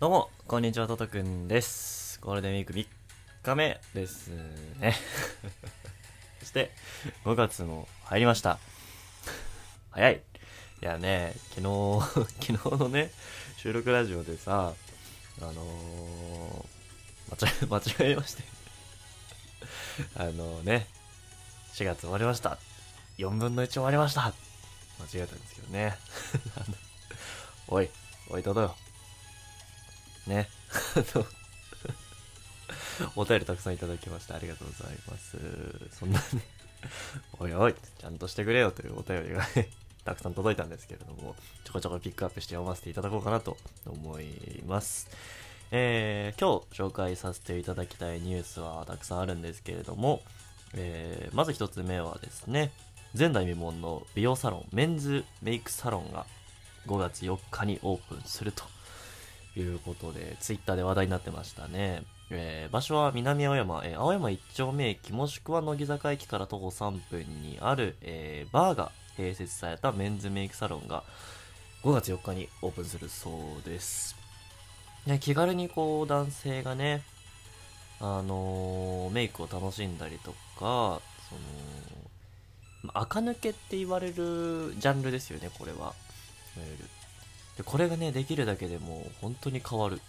どうも、こんにちは、トトくんです。ゴールデンウィーク3日目ですね。そして、5月も入りました。早い。いやね、昨日、昨日のね、収録ラジオでさ、あのー、間違え、間違えまして。あのね、4月終わりました。4分の1終わりました。間違えたんですけどね。おい、おい、トトよ。ね。あ のお便りたくさんいただきましてありがとうございます。そんなに、おいおい、ちゃんとしてくれよというお便りが、たくさん届いたんですけれども、ちょこちょこピックアップして読ませていただこうかなと思います。えー、今日紹介させていただきたいニュースはたくさんあるんですけれども、えー、まず一つ目はですね、前代未聞の美容サロン、メンズメイクサロンが5月4日にオープンするとということで、ツイッターで話題になってましたね。えー場所は南青山、えー青山一丁目駅もしくは乃木坂駅から徒歩3分にある、えーバーが併設されたメンズメイクサロンが5月4日にオープンするそうです。ね、気軽にこう男性がね、あのメイクを楽しんだりとか、その、まあ垢抜けって言われるジャンルですよね、これは。いわゆるでこれがね、できるだけでもう本当に変わる。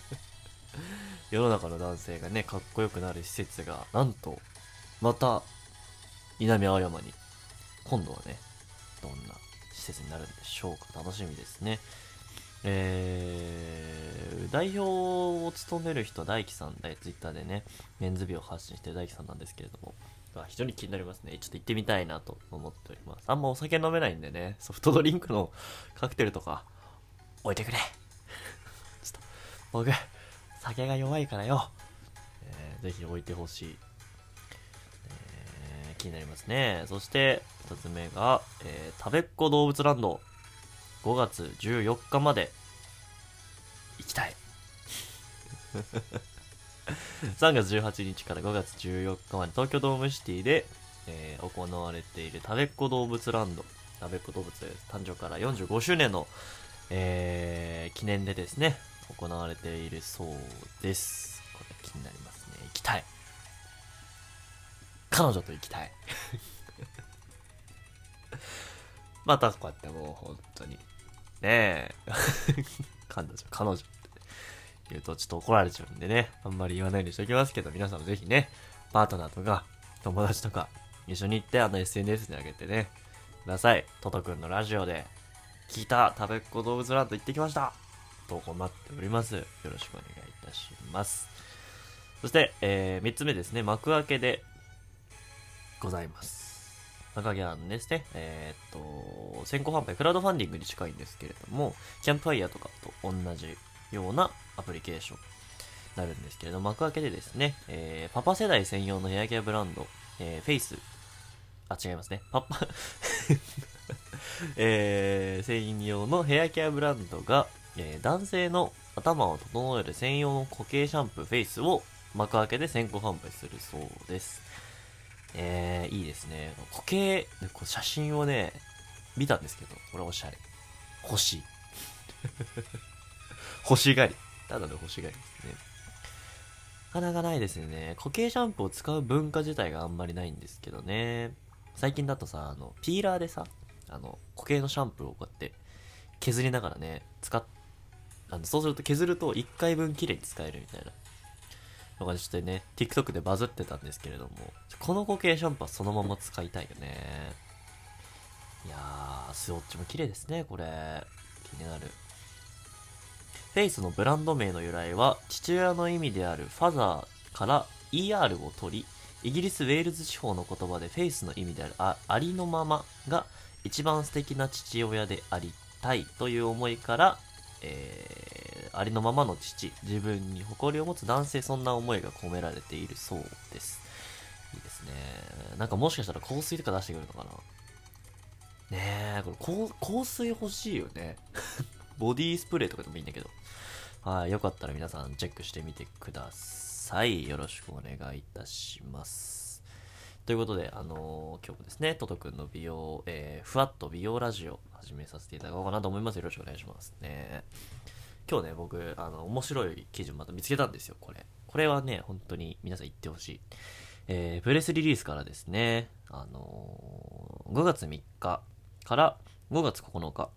世の中の男性がね、かっこよくなる施設が、なんと、また、南青山に、今度はね、どんな施設になるんでしょうか。楽しみですね。えー、代表を務める人は大輝さんで、ツイッターでね、メンズ美を発信してる大輝さんなんですけれども、あ非常に気になりますね。ちょっと行ってみたいなと思っております。あんまお酒飲めないんでね、ソフトドリンクのカクテルとか、置いてくれ。ちょっと、僕、酒が弱いからよ。えーぜひ置いてほしい。えー気になりますね。そして、二つ目が、えー、たべっ子動物ランド。5月14日まで行きたい。3月18日から5月14日まで東京ドームシティで、えー行われているたべっ子動物ランド。たべっ子動物誕生から45周年の、えー記念でですね、行われているそうです。これ気になりますね。行きたい。彼女と行きたい。またこうやってもう本当に。ねえ。彼女、彼女って言うとちょっと怒られちゃうんでね。あんまり言わないようにしておきますけど、皆さんもぜひね、パートナーとか、友達とか、一緒に行ってあの SNS に上げてね、ください。トトくんのラジオで、聞いた食べっ子動物ランド行ってきました投稿待っております。よろしくお願いいたします。そして、えー、3つ目ですね、幕開けでございます。幕開けなんですね。えーっと、先行販売、クラウドファンディングに近いんですけれども、キャンプファイヤーとかと同じようなアプリケーションになるんですけれども、幕開けでですね、えーパパ世代専用のヘアケアブランド、えーフェイス、あ、違いますね。パッパ、えー、専用のヘアケアブランドが、えー男性の頭を整える専用の固形シャンプーフェイスを幕開けで先行販売するそうです。えー、いいですね。固形、こ写真をね、見たんですけど、これおしゃれ。欲しい。欲しがり。ただの欲しがりですね。なかなかないですよね。固形シャンプーを使う文化自体があんまりないんですけどね。最近だとさ、あの、ピーラーでさ、あの、固形のシャンプーをこうやって削りながらね、使っ、あの、そうすると削ると1回分綺麗に使えるみたいな。のがちょっとね、TikTok でバズってたんですけれども、この固形シャンプーはそのまま使いたいよね。いやー、スウォッチも綺麗ですね、これ。気になる。フェイスのブランド名の由来は、父親の意味であるファザーから ER を取り、イギリス・ウェールズ地方の言葉でフェイスの意味であるあありのままが一番素敵な父親でありたいという思いから、えーありのままの父、自分に誇りを持つ男性、そんな思いが込められているそうです。いいですね。なんかもしかしたら香水とか出してくるのかなねえ、これ香水欲しいよね。ボディースプレーとかでもいいんだけど。はい、よかったら皆さんチェックしてみてください。よろしくお願いいたします。ということで、あのー今日もですね、トトくんの美容、えーふわっと美容ラジオ始めさせていただこうかなと思います。よろしくお願いしますね。今日ね、僕、あの、面白い記事また見つけたんですよ、これ。これはね、本当に皆さん言ってほしい。えー、プレスリリースからですね、あのー、5月3日から5月9日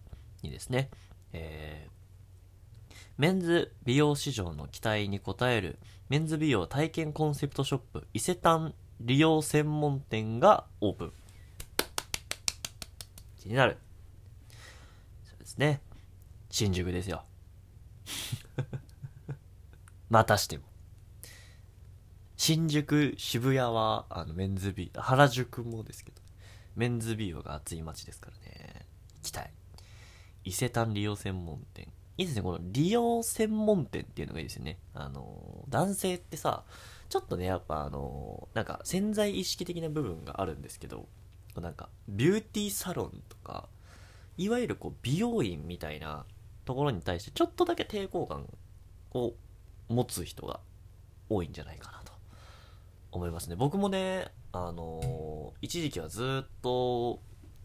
にですね、えー、メンズ美容市場の期待に応えるメンズ美容体験コンセプトショップ伊勢丹利用専門店がオープン。気になる。そうですね。新宿ですよ。またしても。新宿、渋谷は、あの、メンズビー、原宿もですけど、メンズ美容が熱い街ですからね。行きたい。伊勢丹利用専門店。いいですね、この利用専門店っていうのがいいですよね。あの、男性ってさ、ちょっとね、やっぱあの、なんか潜在意識的な部分があるんですけど、なんか、ビューティーサロンとか、いわゆるこう、美容院みたいなところに対して、ちょっとだけ抵抗感を持つ人が多いんじゃないかなと思いますね。僕もね、あの一時期はずっと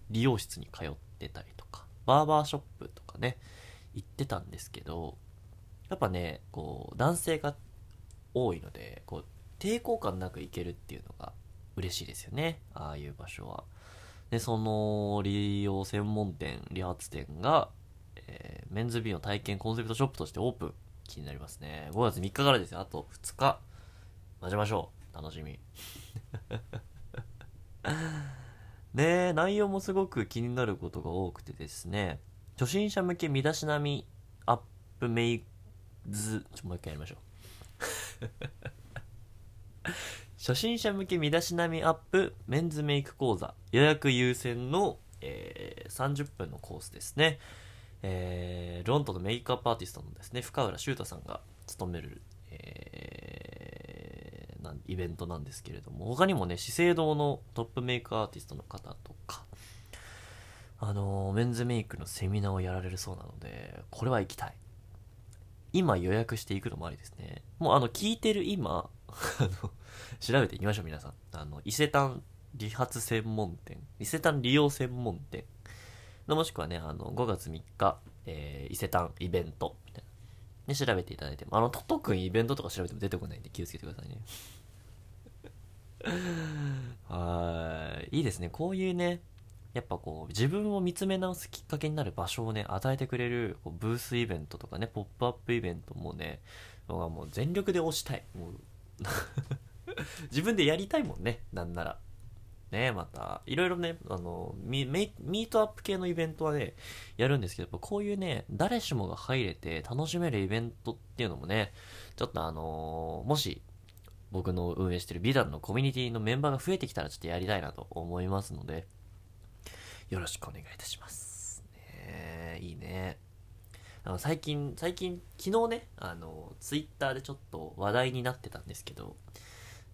理容室に通ってたりとか、バーバーショップとかね、行ってたんですけど、やっぱね、こう、男性が多いので、こう、抵抗感なく行けるっていうのが嬉しいですよね。ああいう場所は。で、その利用専門店、理髪店が、えー、メンズ美容体験コンセプトショップとしてオープン。気になりますね。5月3日からですよ。あと2日。待ちましょう。楽しみ。ねえ、内容もすごく気になることが多くてですね。初心者向け身だしなみアップメイズ、ちょ、もう一回やりましょう。初心者向け身だしなみアップメンズメイク講座予約優先の、えー、30分のコースですね。えー、ロンドンのメイクアップアーティストのですね、深浦修太さんが務める、えー、イベントなんですけれども、他にもね、資生堂のトップメイクアーティストの方とか、あのメンズメイクのセミナーをやられるそうなので、これは行きたい。今予約していくのもありですね。もうあの、聞いてる今、あの、調べていきましょう、皆さん。あの、伊勢丹理髪専門店、伊勢丹利用専門店のもしくはね、あの、5月3日、えー、伊勢丹イベント、みたいな。ね、調べていただいても、あの、トトくんイベントとか調べても出てこないんで気をつけてくださいね。はい。いいですね。こういうね、やっぱこう自分を見つめ直すきっかけになる場所をね与えてくれるこうブースイベントとかねポップアップイベントもね僕はもう全力で推したい。もう 自分でやりたいもんねなんなら。ねまた。いろいろねあのミートアップ系のイベントはねやるんですけどやっぱこういうね誰しもが入れて楽しめるイベントっていうのもねちょっとあの、もし僕の運営してる美談のコミュニティのメンバーが増えてきたらちょっとやりたいなと思いますのでよろしくお願いいたします。ねいいね。あの最近、最近、昨日ね、あの、ツイッターでちょっと話題になってたんですけど、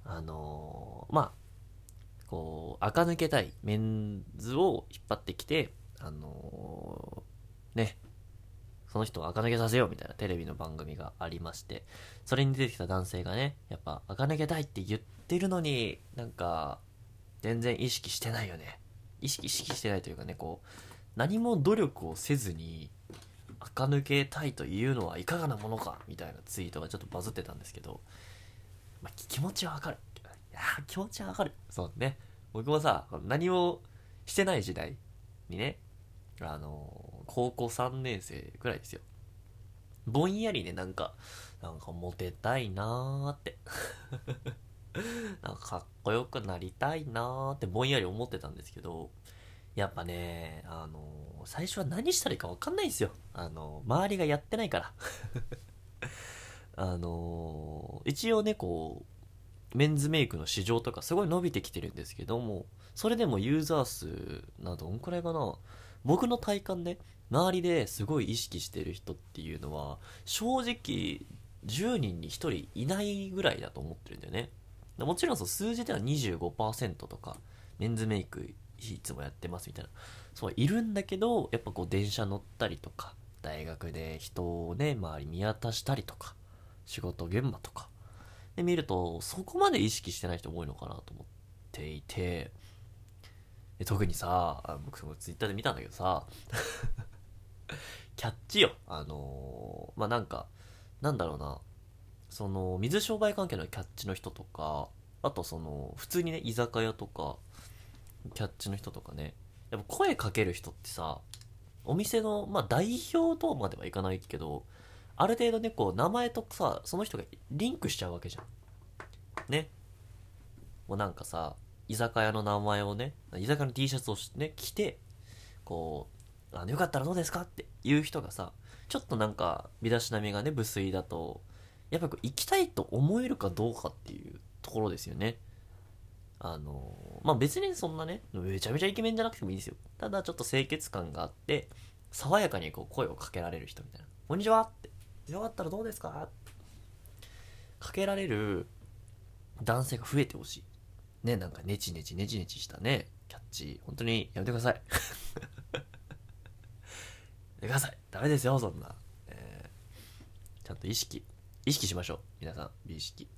あのまあ、こう、垢抜けたいメンズを引っ張ってきて、あのね、その人を垢抜けさせようみたいなテレビの番組がありまして、それに出てきた男性がね、やっぱ垢抜けたいって言ってるのに、なんか、全然意識してないよね。意識意識してないというかねこう何も努力をせずに垢抜けたいというのはいかがなものかみたいなツイートがちょっとバズってたんですけど、まあ、気持ちはわかる。いや気持ちはわかる。そうね。僕もさ何もしてない時代にねあの高校3年生ぐらいですよ。ぼんやりねなんかなんかモテたいなーって。なんかかっこよくなりたいなーってぼんやり思ってたんですけど、やっぱね、あのー、最初は何したらいいか分かんないんですよ。あのー、周りがやってないから。あのー、一応ね、こう、メンズメイクの市場とかすごい伸びてきてるんですけども、それでもユーザー数など、どんくらいかな僕の体感で、周りですごい意識してる人っていうのは、正直、10人に1人いないぐらいだと思ってるんだよね。もちろんそう数字では25%とかメンズメイクいつもやってますみたいなそういるんだけどやっぱこう電車乗ったりとか大学で人をね周り見渡したりとか仕事現場とかで見るとそこまで意識してない人多いのかなと思っていて特にさ僕そのツイッターで見たんだけどさ キャッチよ。あのーまあ、なんか、なんだろうな。その、水商売関係のキャッチの人とか、あとその、普通にね、居酒屋とか、キャッチの人とかね、やっぱ声かける人ってさ、お店の、まあ、代表とまではいかないけど、ある程度ね、こう、名前とさ、その人がリンクしちゃうわけじゃん。ね。もうなんかさ、居酒屋の名前をね、居酒屋の T シャツをね、着て、こう、あの、よかったらどうですか？っていう人がさ、ちょっとなんか、身だしなみがね、無粋だと、やっぱり行きたいと思えるかどうかっていうところですよね。あのまあ別にそんなね、めちゃめちゃイケメンじゃなくてもいいですよ。ただちょっと清潔感があって、爽やかにこう声をかけられる人みたいな。こんにちはって。よかったらどうですか？かけられる男性が増えてほしい。ね、なんかネチネチネチネチしたね、キャッチ、本当にやめてください。やめてください。ダメですよ、そんな。えー、ちゃんと意識、意識しましょう。皆さん、美意識。